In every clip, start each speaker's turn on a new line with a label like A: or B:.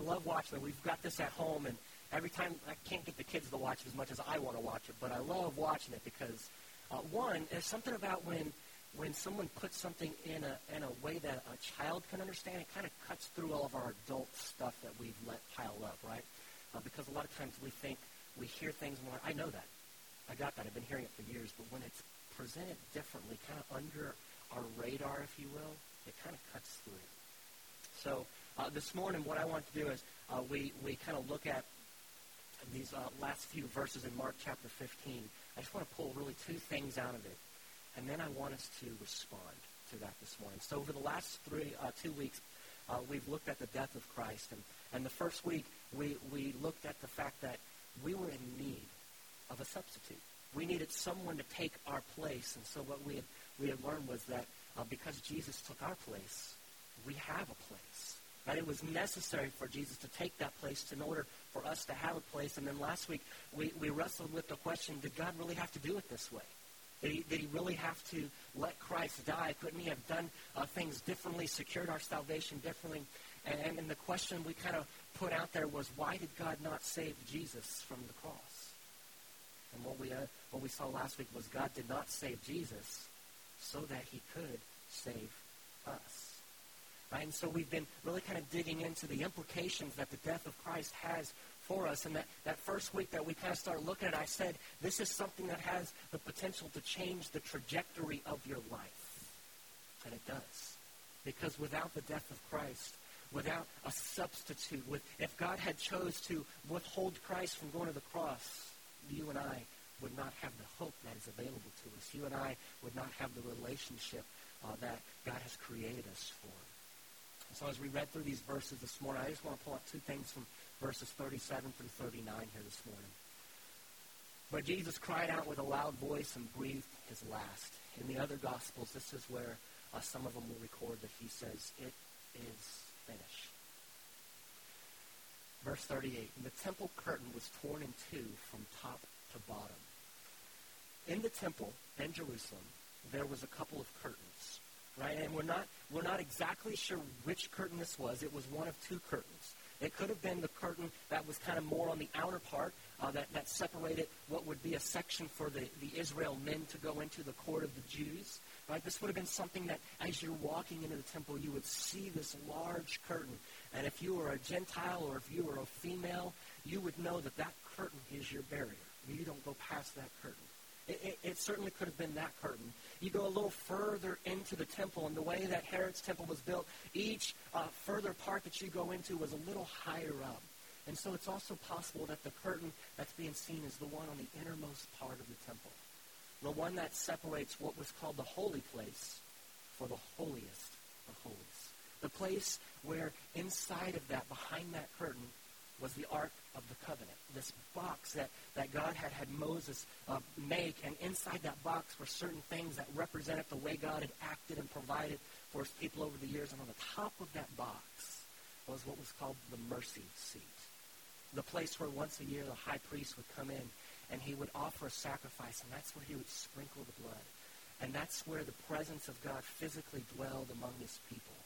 A: love watching it. We've got this at home, and every time I can't get the kids to watch it as much as I want to watch it, but I love watching it because uh, one, there's something about when when someone puts something in a in a way that a child can understand, it kind of cuts through all of our adult stuff that we've let pile up, right? Uh, because a lot of times we think we hear things more. I know that. I got that. I've been hearing it for years. But when it's presented differently, kind of under our radar, if you will, it kind of cuts through. So uh, this morning, what I want to do is uh, we we kind of look at these uh, last few verses in Mark chapter 15. I just want to pull really two things out of it, and then I want us to respond to that this morning. So over the last three uh, two weeks, uh, we've looked at the death of Christ, and and the first week we we looked at the fact that we were in need of a substitute. We needed someone to take our place, and so what we had we had learned was that uh, because Jesus took our place, we have a place. And it was necessary for Jesus to take that place in order for us to have a place. And then last week, we, we wrestled with the question, did God really have to do it this way? Did he, did he really have to let Christ die? Couldn't he have done uh, things differently, secured our salvation differently? And, and the question we kind of put out there was, why did God not save Jesus from the cross? And what we, uh, what we saw last week was God did not save Jesus so that he could save us. Right? And so we've been really kind of digging into the implications that the death of Christ has for us. And that, that first week that we kind of started looking at, I said, this is something that has the potential to change the trajectory of your life. And it does. Because without the death of Christ, without a substitute, with, if God had chose to withhold Christ from going to the cross, you and I would not have the hope that is available to us. You and I would not have the relationship uh, that God has created us for. So as we read through these verses this morning, I just want to pull out two things from verses 37 through 39 here this morning. But Jesus cried out with a loud voice and breathed his last. In the other Gospels, this is where uh, some of them will record that he says, it is finished. Verse 38, and the temple curtain was torn in two from top to bottom. In the temple in Jerusalem, there was a couple of curtains right? And we're not we're not exactly sure which curtain this was. It was one of two curtains. It could have been the curtain that was kind of more on the outer part uh, that, that separated what would be a section for the, the Israel men to go into the court of the Jews. Right? This would have been something that as you're walking into the temple, you would see this large curtain. And if you were a Gentile or if you were a female, you would know that that curtain is your barrier. You don't go past that curtain. It, it, it, certainly could have been that curtain. You go a little further into the temple, and the way that Herod's temple was built, each uh, further part that you go into was a little higher up. And so it's also possible that the curtain that's being seen is the one on the innermost part of the temple. The one that separates what was called the holy place for the holiest of holies. The place where inside of that, behind that curtain, was the Ark of the Covenant, this box that, that God had had Moses uh, make, and inside that box were certain things that represented the way God had acted and provided for his people over the years. And on the top of that box was what was called the mercy seat, the place where once a year the high priest would come in and he would offer a sacrifice, and that's where he would sprinkle the blood. And that's where the presence of God physically dwelled among his people.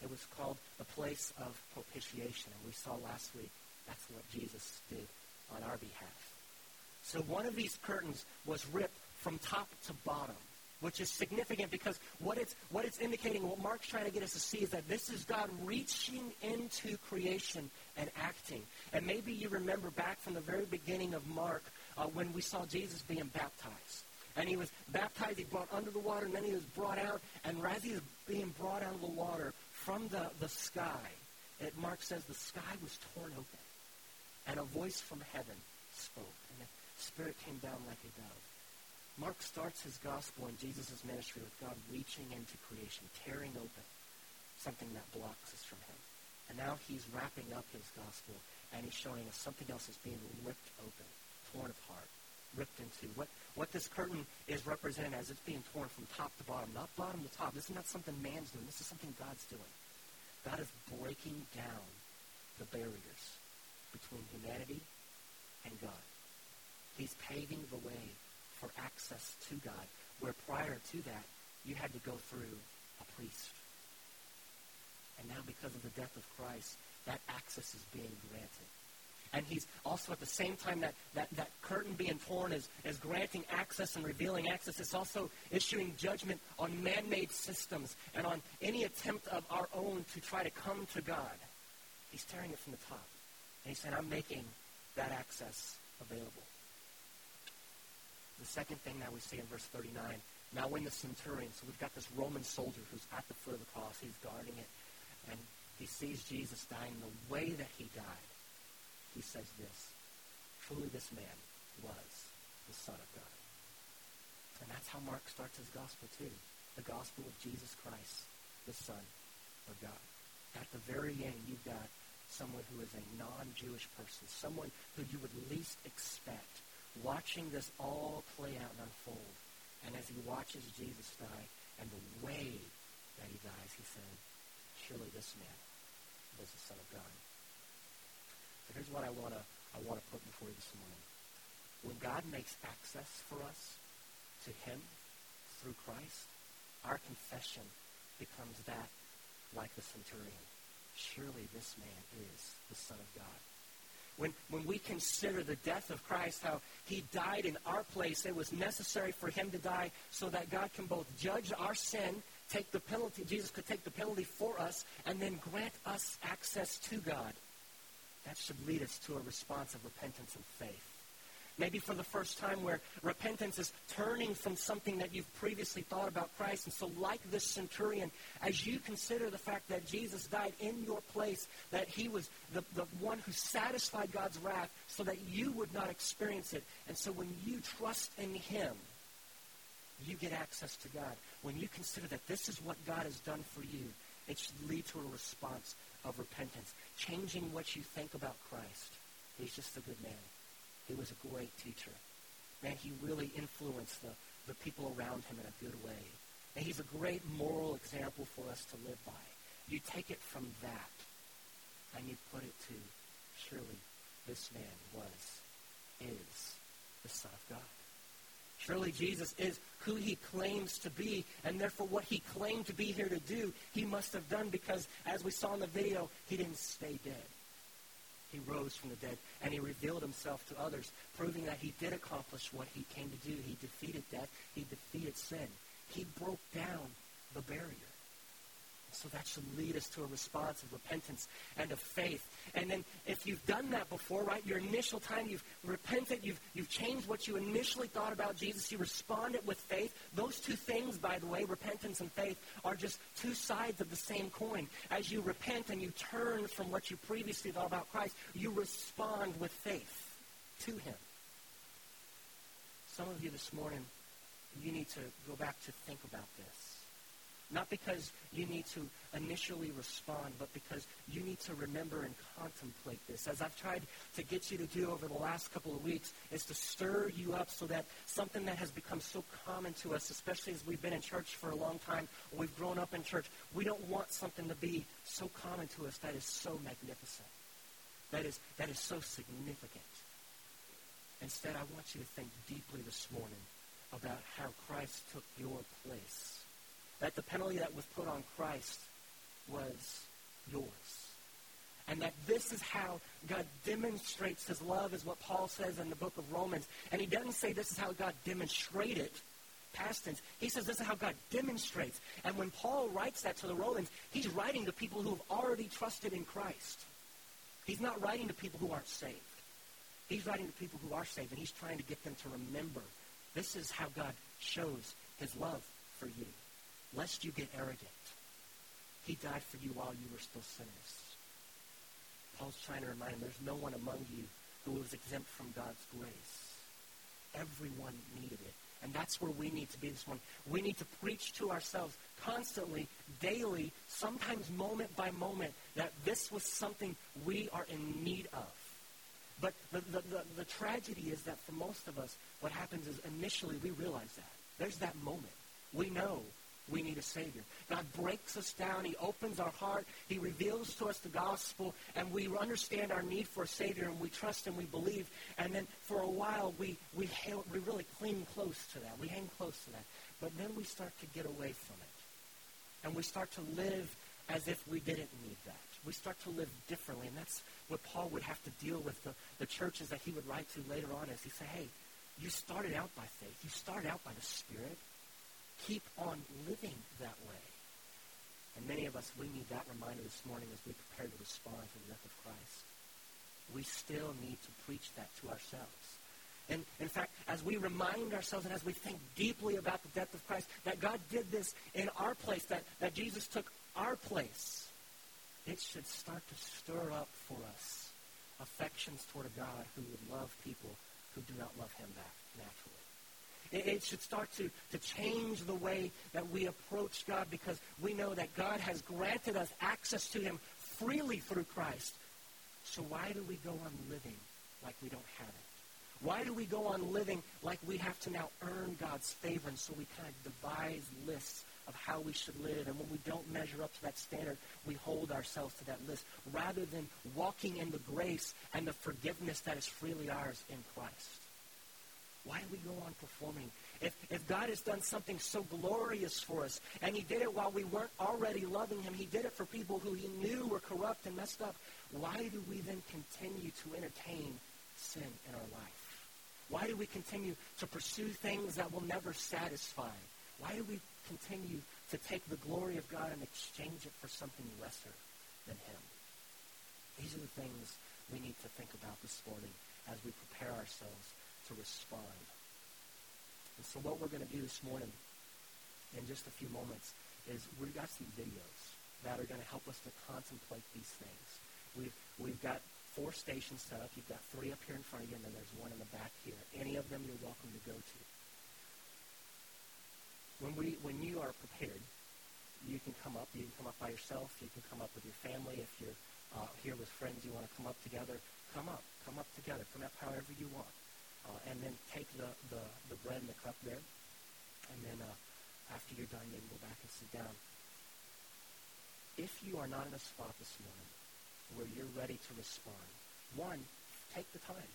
A: It was called the place of propitiation. And we saw last week that's what Jesus did on our behalf. So one of these curtains was ripped from top to bottom, which is significant because what it's, what it's indicating, what Mark's trying to get us to see is that this is God reaching into creation and acting. And maybe you remember back from the very beginning of Mark uh, when we saw Jesus being baptized. And he was baptized, he brought under the water, and then he was brought out. And as he was being brought out of the water, from the, the sky, it, Mark says the sky was torn open, and a voice from heaven spoke, and the Spirit came down like a dove. Mark starts his gospel in Jesus' ministry with God reaching into creation, tearing open something that blocks us from him. And now he's wrapping up his gospel, and he's showing us something else is being ripped open, torn apart, ripped into. What, what this curtain is represented as, it's being torn from top to bottom, not bottom to top. This is not something man's doing. This is something God's doing. God is breaking down the barriers between humanity and God. He's paving the way for access to God, where prior to that, you had to go through a priest. And now because of the death of Christ, that access is being granted. And he's also at the same time that, that, that curtain being torn is, is granting access and revealing access. It's also issuing judgment on man-made systems and on any attempt of our own to try to come to God. He's tearing it from the top. And he said, I'm making that access available. The second thing that we see in verse 39, now when the centurion, so we've got this Roman soldier who's at the foot of the cross, he's guarding it, and he sees Jesus dying the way that he died. He says this, truly this man was the Son of God. And that's how Mark starts his gospel too. The gospel of Jesus Christ, the Son of God. At the very end, you've got someone who is a non-Jewish person, someone who you would least expect, watching this all play out and unfold. And as he watches Jesus die and the way that he dies, he said, surely this man was the Son of God. So here's what I want to I want to put before you this morning. When God makes access for us to him through Christ, our confession becomes that like the centurion surely this man is the Son of God. When, when we consider the death of Christ, how he died in our place, it was necessary for him to die so that God can both judge our sin, take the penalty, Jesus could take the penalty for us, and then grant us access to God. That should lead us to a response of repentance and faith. Maybe for the first time where repentance is turning from something that you've previously thought about Christ. And so like this centurion, as you consider the fact that Jesus died in your place, that he was the, the one who satisfied God's wrath so that you would not experience it. And so when you trust in him, you get access to God. When you consider that this is what God has done for you, it should lead to a response of repentance, changing what you think about Christ. He's just a good man. He was a great teacher. Man, he really influenced the, the people around him in a good way. And he's a great moral example for us to live by. You take it from that and you put it to, surely this man was, is the Son of God. Surely Jesus is who he claims to be, and therefore what he claimed to be here to do, he must have done because, as we saw in the video, he didn't stay dead. He rose from the dead, and he revealed himself to others, proving that he did accomplish what he came to do. He defeated death. He defeated sin. He broke down the barrier. So that should lead us to a response of repentance and of faith. And then if you've done that before, right, your initial time, you've repented, you've, you've changed what you initially thought about Jesus, you responded with faith. Those two things, by the way, repentance and faith, are just two sides of the same coin. As you repent and you turn from what you previously thought about Christ, you respond with faith to him. Some of you this morning, you need to go back to think about this. Not because you need to initially respond, but because you need to remember and contemplate this. As I've tried to get you to do over the last couple of weeks, is to stir you up so that something that has become so common to us, especially as we've been in church for a long time, we've grown up in church, we don't want something to be so common to us that is so magnificent, that is, that is so significant. Instead, I want you to think deeply this morning about how Christ took your place that the penalty that was put on Christ was yours. And that this is how God demonstrates his love, is what Paul says in the book of Romans. And he doesn't say this is how God demonstrated, past tense. He says this is how God demonstrates. And when Paul writes that to the Romans, he's writing to people who have already trusted in Christ. He's not writing to people who aren't saved. He's writing to people who are saved, and he's trying to get them to remember this is how God shows his love for you lest you get arrogant. He died for you while you were still sinners. Paul's trying to remind him there's no one among you who was exempt from God's grace. Everyone needed it. And that's where we need to be this morning. We need to preach to ourselves constantly, daily, sometimes moment by moment, that this was something we are in need of. But the, the, the, the tragedy is that for most of us, what happens is initially we realize that. There's that moment. We know we need a Savior. God breaks us down. He opens our heart. He reveals to us the gospel, and we understand our need for a Savior, and we trust and we believe. And then for a while, we, we, we really cling close to that. We hang close to that. But then we start to get away from it. And we start to live as if we didn't need that. We start to live differently, and that's what Paul would have to deal with the, the churches that he would write to later on as he said, hey, you started out by faith. You started out by the Spirit. Keep on living that way. And many of us, we need that reminder this morning as we prepare to respond to the death of Christ. We still need to preach that to ourselves. And in fact, as we remind ourselves and as we think deeply about the death of Christ, that God did this in our place, that, that Jesus took our place, it should start to stir up for us affections toward a God who would love people who do not love him back naturally. It, it should start to, to change the way that we approach God because we know that God has granted us access to him freely through Christ. So why do we go on living like we don't have it? Why do we go on living like we have to now earn God's favor? And so we kind of devise lists of how we should live. And when we don't measure up to that standard, we hold ourselves to that list rather than walking in the grace and the forgiveness that is freely ours in Christ. Why do we go on performing? If, if God has done something so glorious for us, and he did it while we weren't already loving him, he did it for people who he knew were corrupt and messed up, why do we then continue to entertain sin in our life? Why do we continue to pursue things that will never satisfy? Why do we continue to take the glory of God and exchange it for something lesser than him? These are the things we need to think about this morning as we prepare ourselves to respond. And so what we're going to do this morning in just a few moments is we've got some videos that are going to help us to contemplate these things. We've, we've got four stations set up. You've got three up here in front of you, and then there's one in the back here. Any of them you're welcome to go to. When, we, when you are prepared, you can come up. You can come up by yourself. You can come up with your family. If you're uh, here with friends, you want to come up together, come up. Come up together. Come up however you want uh, and then take the, the, the bread and the cup there. And then uh, after you're done, maybe go back and sit down. If you are not in a spot this morning where you're ready to respond, one, take the time.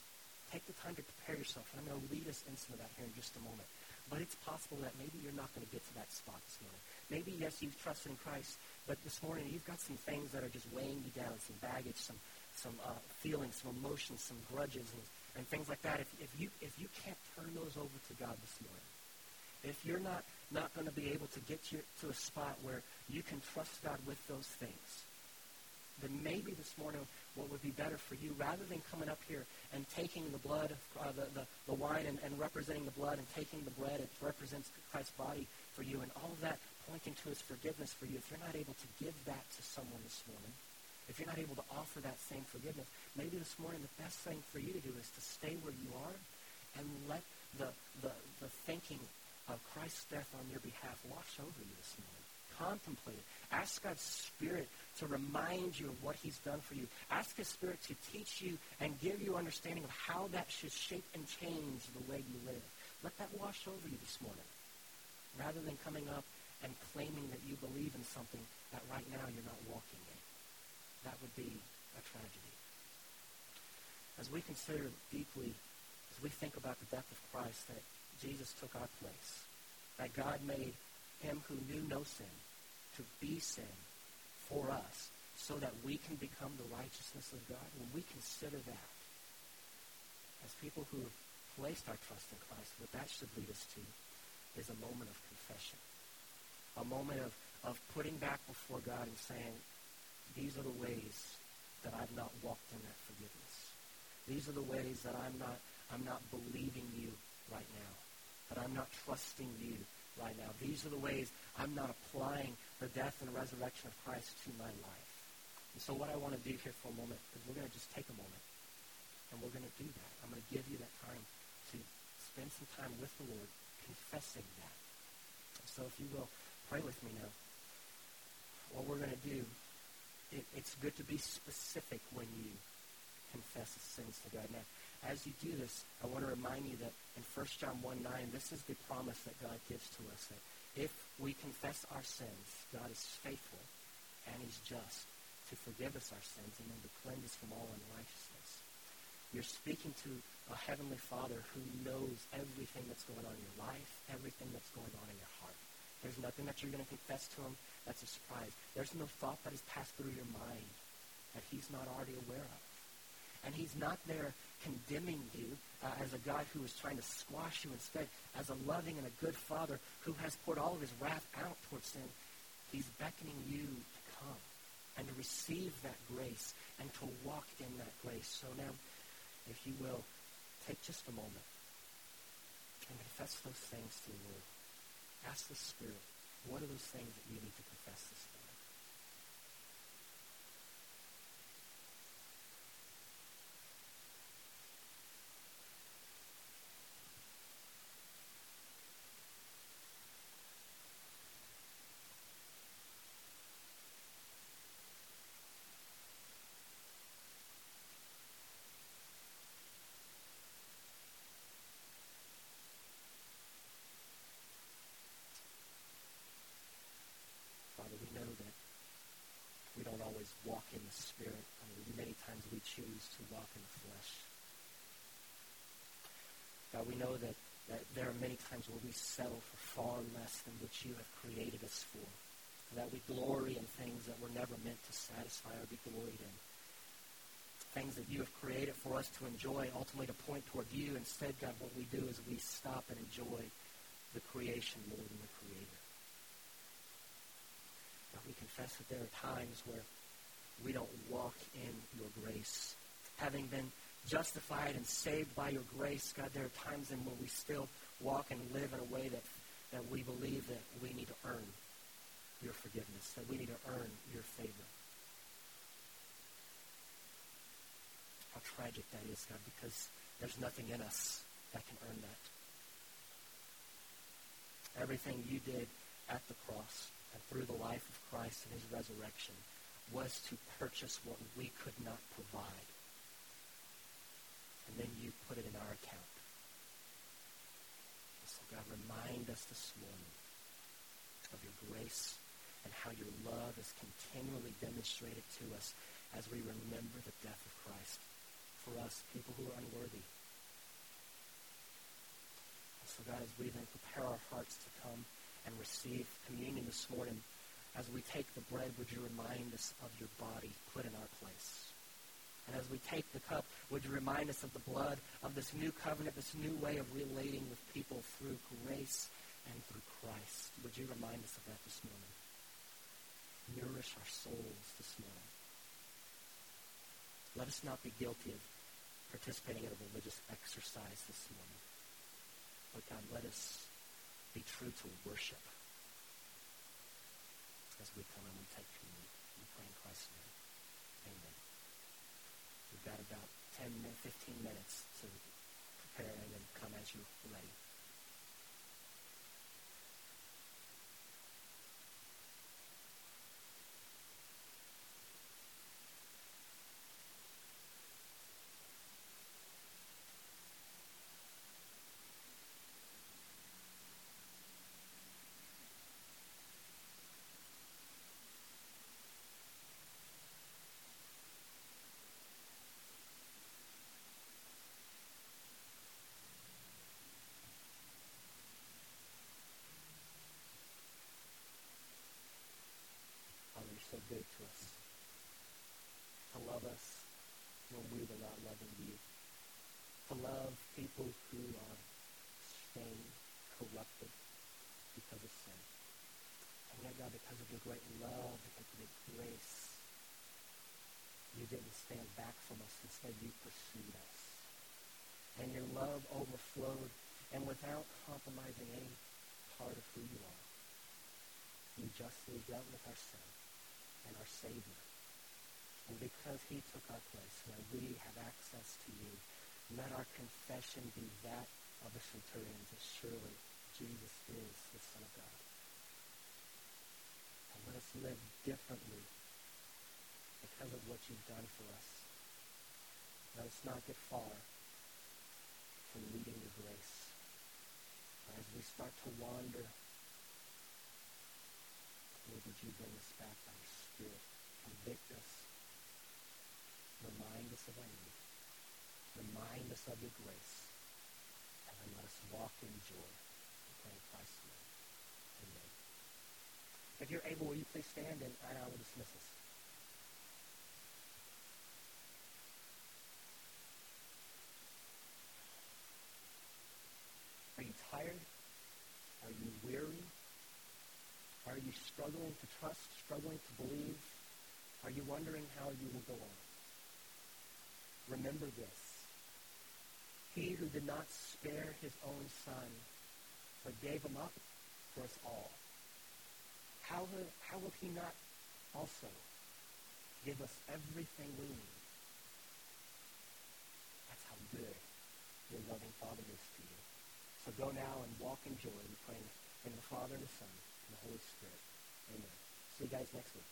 A: Take the time to prepare yourself. And I'm going to lead us into that here in just a moment. But it's possible that maybe you're not going to get to that spot this morning. Maybe, yes, you've trusted in Christ, but this morning you've got some things that are just weighing you down, some baggage, some, some uh, feelings, some emotions, some grudges, and and things like that, if, if, you, if you can't turn those over to God this morning, if you're not, not going to be able to get you to a spot where you can trust God with those things, then maybe this morning what would be better for you, rather than coming up here and taking the blood, uh, the, the, the wine and, and representing the blood and taking the bread, it represents Christ's body for you, and all of that pointing to his forgiveness for you, if you're not able to give that to someone this morning, if you're not able to offer that same forgiveness, maybe this morning the best thing for you to do is to stay where you are and let the, the, the thinking of Christ's death on your behalf wash over you this morning. Contemplate it. Ask God's Spirit to remind you of what he's done for you. Ask his Spirit to teach you and give you understanding of how that should shape and change the way you live. Let that wash over you this morning. Rather than coming up and claiming that you believe in something that right now you're not walking in that would be a tragedy. As we consider deeply, as we think about the death of Christ, that Jesus took our place, that God made him who knew no sin to be sin for us so that we can become the righteousness of God, when we consider that, as people who have placed our trust in Christ, what that should lead us to is a moment of confession, a moment of, of putting back before God and saying, these are the ways that I've not walked in that forgiveness. These are the ways that I'm not, I'm not believing you right now, that I'm not trusting you right now. These are the ways I'm not applying the death and resurrection of Christ to my life. And so what I want to do here for a moment is we're going to just take a moment and we're going to do that. I'm going to give you that time to spend some time with the Lord confessing that. So if you will, pray with me now. What we're going to do it, it's good to be specific when you confess sins to God. Now, as you do this, I want to remind you that in 1 John 1 9, this is the promise that God gives to us that if we confess our sins, God is faithful and he's just to forgive us our sins and then to cleanse us from all unrighteousness. You're speaking to a heavenly Father who knows everything that's going on in your life, everything that's going on in your heart. There's nothing that you're going to confess to him that's a surprise. There's no thought that has passed through your mind that he's not already aware of. And he's not there condemning you uh, as a God who is trying to squash you instead, as a loving and a good father who has poured all of his wrath out towards sin. He's beckoning you to come and to receive that grace and to walk in that grace. So now, if you will, take just a moment and confess those things to the Lord. Ask the Spirit, what are those things that you need to confess this morning? always walk in the Spirit. I mean, many times we choose to walk in the flesh. God, we know that, that there where we settle for far less than what you have created us for. That we glory in things that were never meant to satisfy or be gloried in. Things that you have created for us to enjoy, ultimately to point toward you. Instead, God, what we do is we stop and enjoy the creation more than the Creator. God, we confess that there are times where we don't walk in your grace. Having been justified and saved by your grace, God, there are times in when we still walk and live in a way that, that we believe that we need to earn your forgiveness, that we need to earn your favor. How tragic that is, God, because there's nothing in us that can earn that. Everything you did at the cross and through the life of Christ and his resurrection was to purchase what we could not provide. And then you put it in our account. So God, remind us this morning of your grace and how your love is continually demonstrated to us as we remember the death of Christ for us, people who are unworthy. So God, as we then prepare our hearts to come and receive communion this morning, as we take the bread, would you remind us of your body put in our place? And as we take the cup, would you remind us of the blood of this new covenant, this new way of relating with people through grace and through Christ? Would you remind us of that this morning? Nourish our souls this morning. Let us not be guilty of participating in a religious exercise this morning. But God, let us be true to worship as we come and we take communion. We pray in Christ's name. Amen. We've got about 10, 15 minutes to prepare and then come as you're ready. so good to us. To love us when we were not loving you. To love people who are stained, corrupted because of sin. And yet, God, because of your great love, because of your grace, you didn't stand back from us. Instead, you pursued us. And your love overflowed, and without compromising any part of who you are, you justly dealt with our sin and our Savior. And because he took our place, now we have access to you. Let our confession be that of the centurion that surely Jesus is the Son of God. And let us live differently because of what you've done for us. Let us not get far from needing your grace. As we start to wander, Lord, would you bring us back by your Spirit. Convict us. Remind us of our need. Us of your grace. And then let us walk in joy. We pray in Christ's name. Amen. If you're able, will you please stand and I will dismiss us. Are you tired? Are you weary? Are you struggling to trust, struggling to believe? Are you wondering how you will go on? Remember this. He who did not spare his own son, but gave him up for us all, how will, how will he not also give us everything we need? That's how good your loving Father is to you. So go now and walk in joy. We pray in the Father and the Son and the Holy Spirit. Amen. See you guys next week.